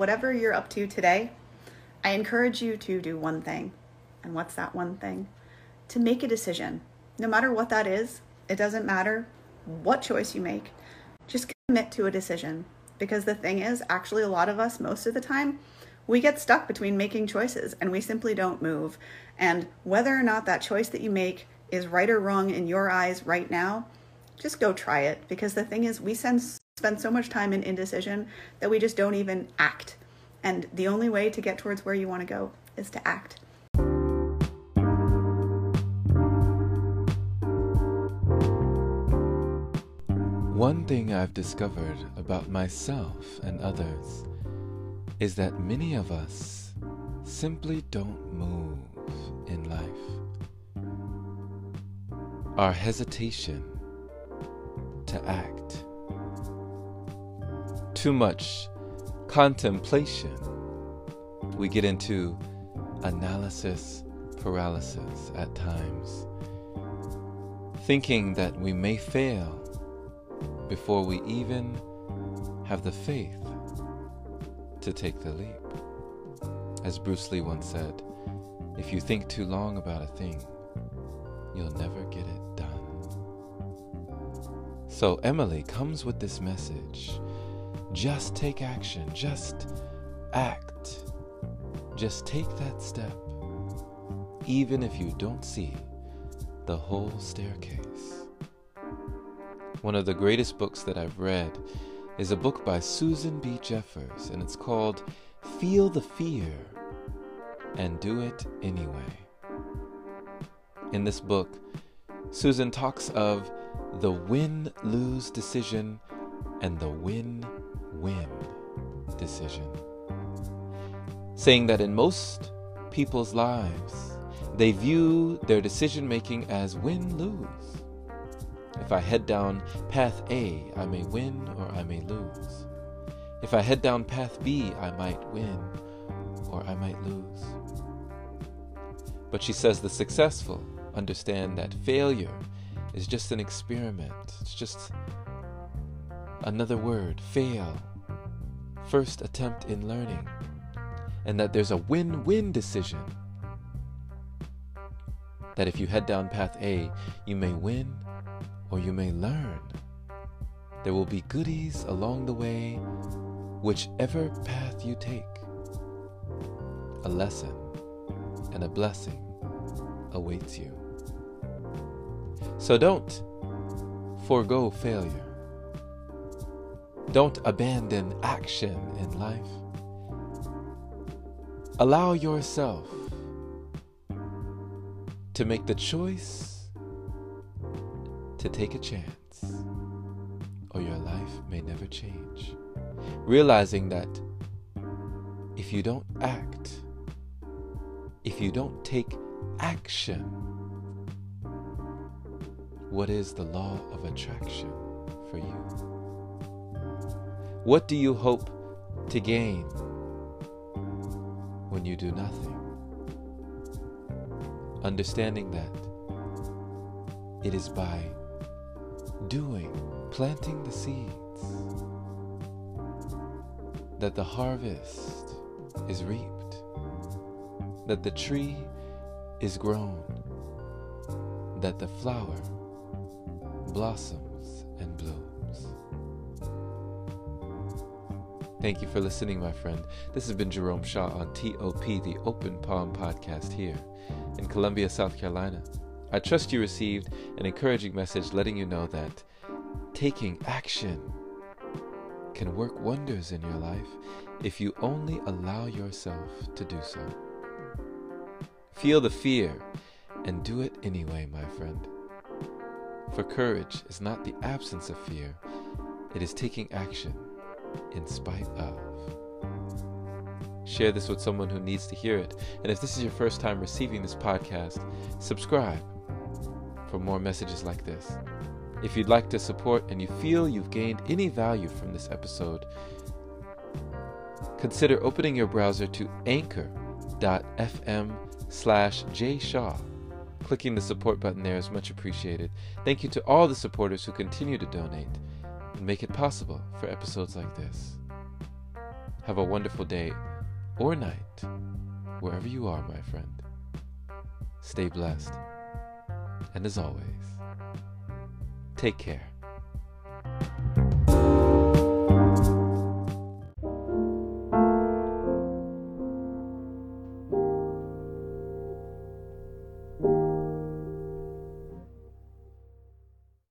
whatever you're up to today, I encourage you to do one thing. And what's that one thing? To make a decision. No matter what that is, it doesn't matter what choice you make, just commit to a decision. Because the thing is, actually, a lot of us, most of the time, we get stuck between making choices and we simply don't move. And whether or not that choice that you make is right or wrong in your eyes right now, just go try it. Because the thing is, we spend, spend so much time in indecision that we just don't even act. And the only way to get towards where you want to go is to act. One thing I've discovered about myself and others is that many of us simply don't move in life. Our hesitation to act, too much contemplation, we get into analysis paralysis at times, thinking that we may fail before we even have the faith to take the leap. As Bruce Lee once said, if you think too long about a thing, you'll never get it done. So Emily comes with this message just take action, just act, just take that step, even if you don't see the whole staircase. One of the greatest books that I've read is a book by Susan B. Jeffers, and it's called Feel the Fear and Do It Anyway. In this book, Susan talks of the win lose decision and the win win decision, saying that in most people's lives, they view their decision making as win lose. If I head down path A, I may win or I may lose. If I head down path B, I might win or I might lose. But she says the successful understand that failure is just an experiment. It's just another word, fail. First attempt in learning. And that there's a win win decision. That if you head down path A, you may win or you may learn. There will be goodies along the way, whichever path you take. A lesson and a blessing awaits you. So don't forego failure. Don't abandon action in life. Allow yourself to make the choice to take a chance, or your life may never change. Realizing that if you don't act, if you don't take action, what is the law of attraction for you? What do you hope to gain when you do nothing? Understanding that it is by doing, planting the seeds, that the harvest is reaped, that the tree is grown, that the flower blossoms Thank you for listening, my friend. This has been Jerome Shaw on TOP, the Open Palm Podcast here in Columbia, South Carolina. I trust you received an encouraging message letting you know that taking action can work wonders in your life if you only allow yourself to do so. Feel the fear and do it anyway, my friend. For courage is not the absence of fear, it is taking action in spite of. Share this with someone who needs to hear it. And if this is your first time receiving this podcast, subscribe for more messages like this. If you'd like to support and you feel you've gained any value from this episode, consider opening your browser to anchor.fm slash jshaw. Clicking the support button there is much appreciated. Thank you to all the supporters who continue to donate and make it possible for episodes like this. Have a wonderful day or night, wherever you are, my friend. Stay blessed. And as always, take care.